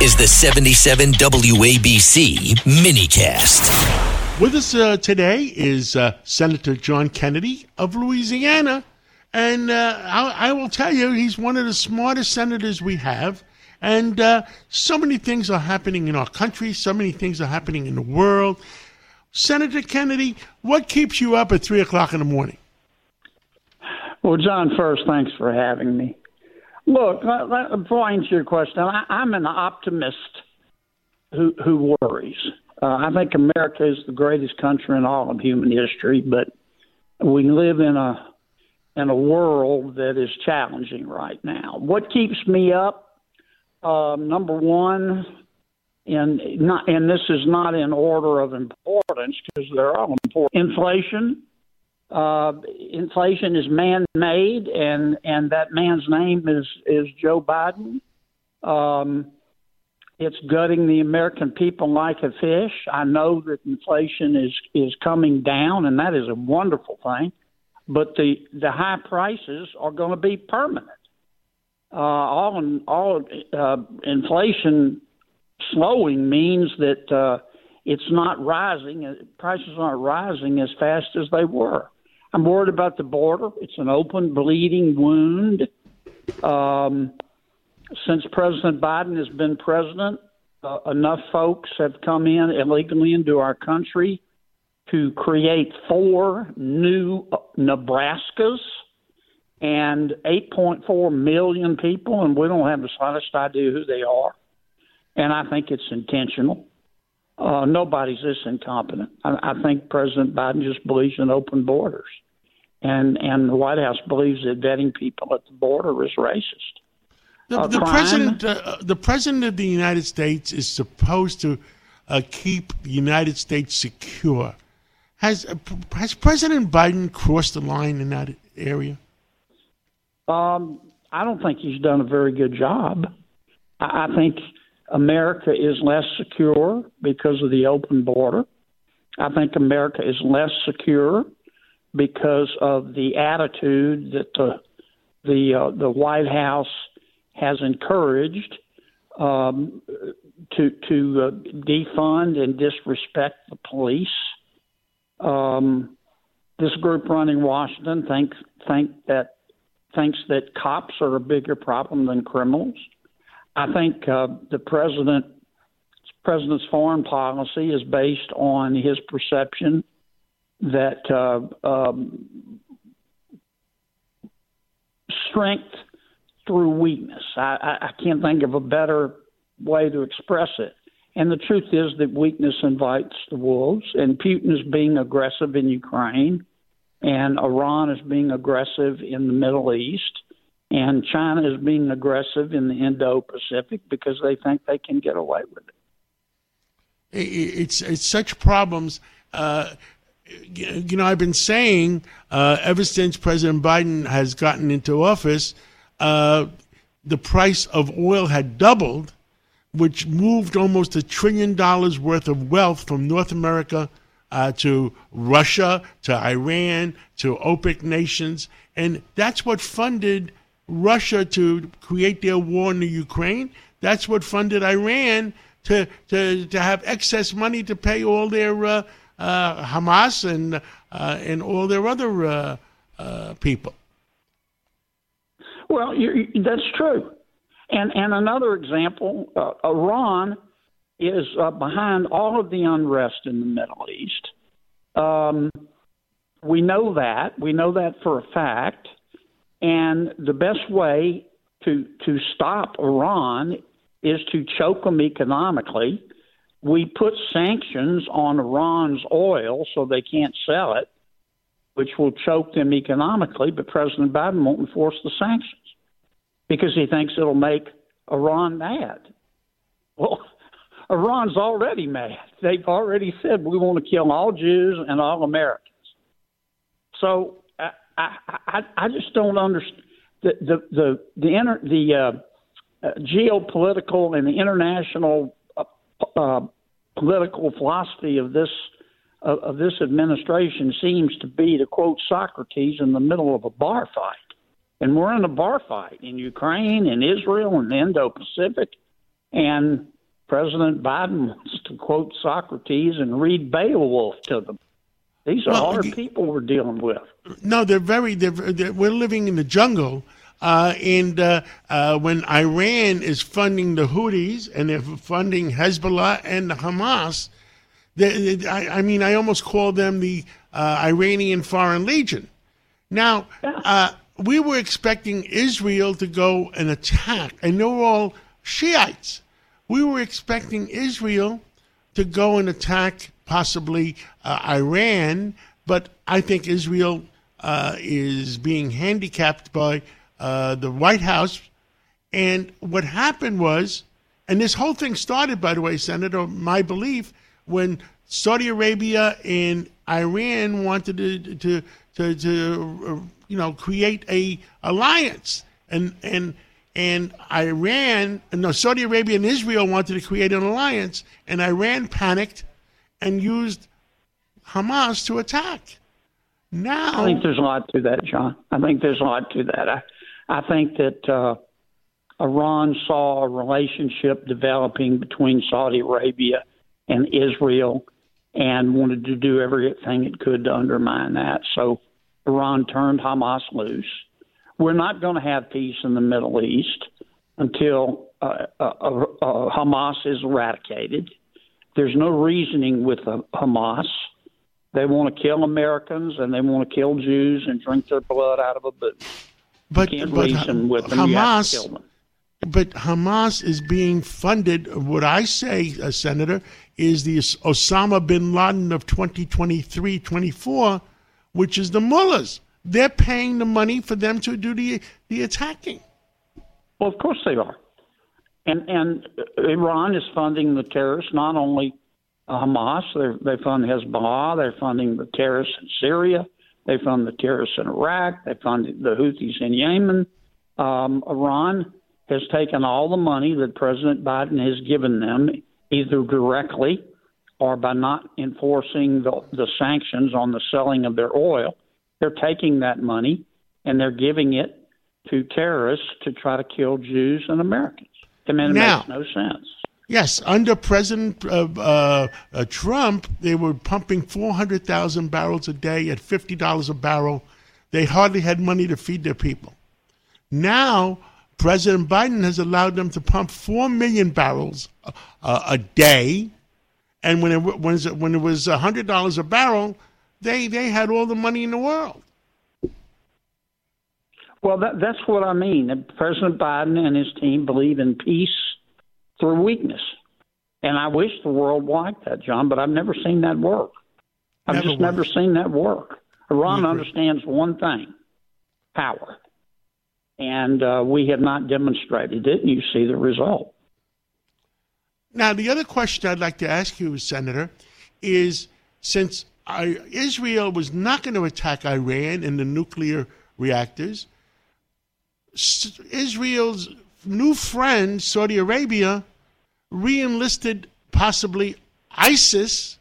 is the 77 WABC minicast. With us uh, today is uh, Senator John Kennedy of Louisiana. And uh, I, I, will tell you, he's one of the smartest senators we have. And uh, so many things are happening in our country, so many things are happening in the world. Senator Kennedy, what keeps you up at 3 o'clock in the morning? Well, John, first, thanks for having me. Look, before I answer your question, I, I'm an optimist who, who worries. Uh, I think America is the greatest country in all of human history, but we live in a in a world that is challenging right now. What keeps me up? Um, number one, and not and this is not in order of importance because they're all important. Inflation. Uh, inflation is man-made, and and that man's name is is Joe Biden. Um, it's gutting the American people like a fish. I know that inflation is is coming down, and that is a wonderful thing. But the the high prices are going to be permanent. Uh, all all uh, inflation slowing means that uh, it's not rising. Uh, prices aren't rising as fast as they were. I'm worried about the border. It's an open, bleeding wound. Um, since President Biden has been president, uh, enough folks have come in illegally into our country to create four new uh, Nebraskas and 8.4 million people, and we don't have the slightest idea who they are. And I think it's intentional. Uh, nobody's this incompetent. I, I think President Biden just believes in open borders, and and the White House believes that vetting people at the border is racist. The, the president, uh, the president of the United States, is supposed to uh, keep the United States secure. Has uh, has President Biden crossed the line in that area? Um, I don't think he's done a very good job. I, I think America is less secure because of the open border. I think America is less secure because of the attitude that the the uh, the White House has encouraged um, to to uh, defund and disrespect the police. Um, this group running Washington thinks think that thinks that cops are a bigger problem than criminals. I think uh, the president president's foreign policy is based on his perception that uh, um, strength through weakness. I, I, I can't think of a better way to express it. And the truth is that weakness invites the wolves, and Putin is being aggressive in Ukraine, and Iran is being aggressive in the Middle East and China is being aggressive in the Indo-Pacific because they think they can get away with it. It's it's such problems. Uh, you know, I've been saying uh, ever since President Biden has gotten into office, uh, the price of oil had doubled, which moved almost a trillion dollars worth of wealth from North America uh, to Russia, to Iran, to OPEC nations, and that's what funded Russia to create their war in the Ukraine. That's what funded Iran to to to have excess money to pay all their uh, uh, Hamas and uh, and all their other uh, uh, people. Well, that's true. And and another example, uh, Iran is behind all of the unrest in the Middle East. Um, we know that. We know that for a fact. And the best way to to stop Iran is to choke them economically. We put sanctions on Iran's oil so they can't sell it, which will choke them economically. But President Biden won't enforce the sanctions because he thinks it'll make Iran mad. Well, Iran's already mad. They've already said we want to kill all Jews and all Americans. So I, I, I just don't understand the the the the, inter, the uh, uh, geopolitical and the international uh, uh, political philosophy of this of, this administration seems to be to quote Socrates in the middle of a bar fight, and we're in a bar fight in Ukraine, in Israel, in the Indo-Pacific, And President Biden wants to quote Socrates and read Beowulf to them. These are well, hard people we're dealing with. No, they're very. They're, they're, we're living in the jungle, uh, and uh, uh, when Iran is funding the Houthis and they're funding Hezbollah and the Hamas, they, they, I, I, mean, I almost call them the uh, Iranian Foreign Legion. Now, uh, we were expecting Israel to go and attack, and they're all Shiites. We were expecting Israel to go and attack possibly uh, Iran, but I think Israel is being handicapped by uh, the White House. And what happened was, and this whole thing started, by the way, Senator, my belief, when Saudi Arabia and Iran wanted to, to, to, to you know, create a alliance. And, and, and Iran, no, Saudi Arabia and Israel wanted to create an alliance, and Iran panicked and used Hamas to attack. Now, I think there's a lot to that, John. I think there's a lot to that. I, I think that uh, Iran saw a relationship developing between Saudi Arabia and Israel and wanted to do everything it could to undermine that. So Iran turned Hamas loose. We're not going to have peace in the Middle East until uh, uh, uh, Hamas is eradicated. There's no reasoning with Hamas. They want to kill Americans and they want to kill Jews and drink their blood out of a boot. But, but Hamas, but Hamas is being funded. What I say, uh, Senator, is the Osama bin Laden of 2023 24, which is the mullahs. They're paying the money for them to do the, the attacking. Well, of course they are. And, and Iran is funding the terrorists, not only Hamas, they fund Hezbollah, they're funding the terrorists in Syria they fund the terrorists in Iraq. They fund the Houthis in Yemen. Um, Iran has taken all the money that President Biden has given them, either directly or by not enforcing the, the sanctions on the selling of their oil. They're taking that money and they're giving it to terrorists to try to kill Jews and Americans. It now, makes no sense. Yes, under President uh, uh, uh, Trump, they were pumping 400,000 barrels a day at $50 a barrel. They hardly had money to feed their people. Now, President Biden has allowed them to pump 4 million barrels uh, a day. And when it, when it, when it was $100 a barrel, they, they had all the money in the world. Well, that, that's what I mean. President Biden and his team believe in peace through weakness. And I wish the world liked that, John, but I've never seen that work. I've never just worked. never seen that work. Iran understands one thing power. And uh, we have not demonstrated it, and you see the result. Now, the other question I'd like to ask you, Senator, is since I, Israel was not going to attack Iran in the nuclear reactors, Israel's new friend, Saudi Arabia, reenlisted possibly ISIS,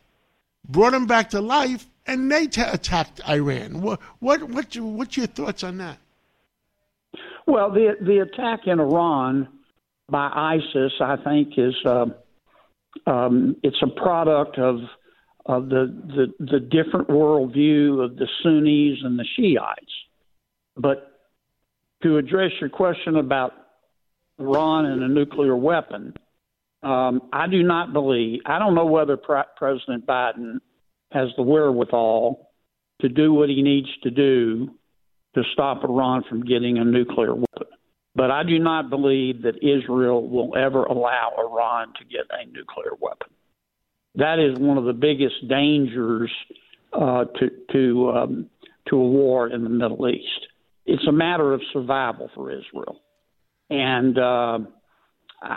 brought them back to life, and they t- attacked Iran. What, what, what, what's your thoughts on that? Well, the the attack in Iran by ISIS, I think, is uh, um, it's a product of of the, the the different worldview of the Sunnis and the Shiites. But to address your question about Iran and a nuclear weapon. Um, I do not believe, I don't know whether Pre- President Biden has the wherewithal to do what he needs to do to stop Iran from getting a nuclear weapon. But I do not believe that Israel will ever allow Iran to get a nuclear weapon. That is one of the biggest dangers uh, to to um, to a war in the Middle East. It's a matter of survival for Israel. And uh,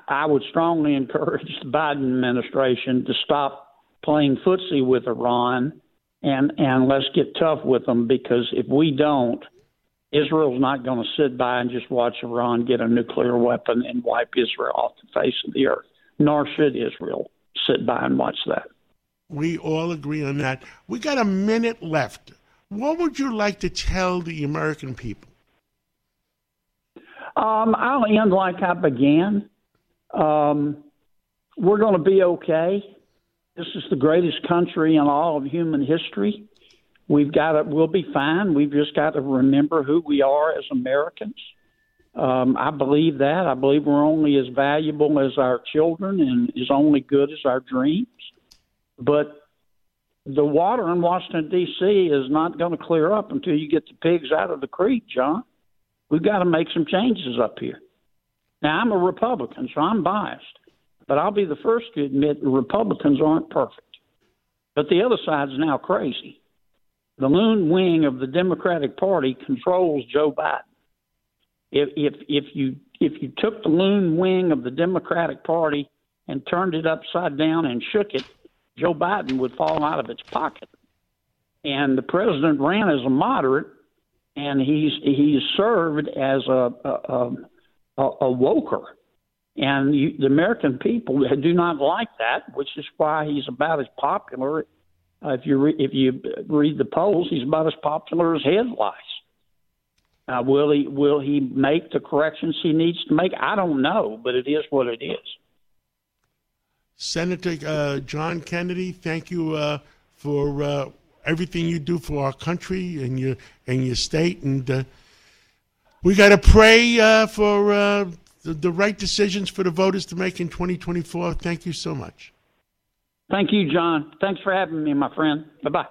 I would strongly encourage the Biden administration to stop playing footsie with Iran and and let's get tough with them because if we don't, Israel's not going to sit by and just watch Iran get a nuclear weapon and wipe Israel off the face of the earth. Nor should Israel sit by and watch that. We all agree on that. We got a minute left. What would you like to tell the American people? Um, I'll end like I began. Um, we're going to be okay. This is the greatest country in all of human history. We've got to, we'll be fine. We've just got to remember who we are as Americans. Um, I believe that. I believe we're only as valuable as our children and as only good as our dreams. But the water in Washington, D.C. is not going to clear up until you get the pigs out of the creek, John. We've got to make some changes up here. Now, I'm a Republican, so I'm biased, but I'll be the first to admit Republicans aren't perfect. But the other side's now crazy. The loon wing of the Democratic Party controls Joe Biden. If if if you if you took the loon wing of the Democratic Party and turned it upside down and shook it, Joe Biden would fall out of its pocket. And the president ran as a moderate, and he's he's served as a a, a, a woker. And you, the American people do not like that, which is why he's about as popular. Uh, if you re, if you read the polls, he's about as popular as head. Uh, will he will he make the corrections he needs to make? I don't know, but it is what it is. Senator uh, John Kennedy, thank you uh, for uh, everything you do for our country and your and your state, and uh, we got to pray uh, for uh, the, the, right decisions for the voters to make in 2024. Thank you so much. Thank you, John. Thanks for having me, my friend. Bye bye.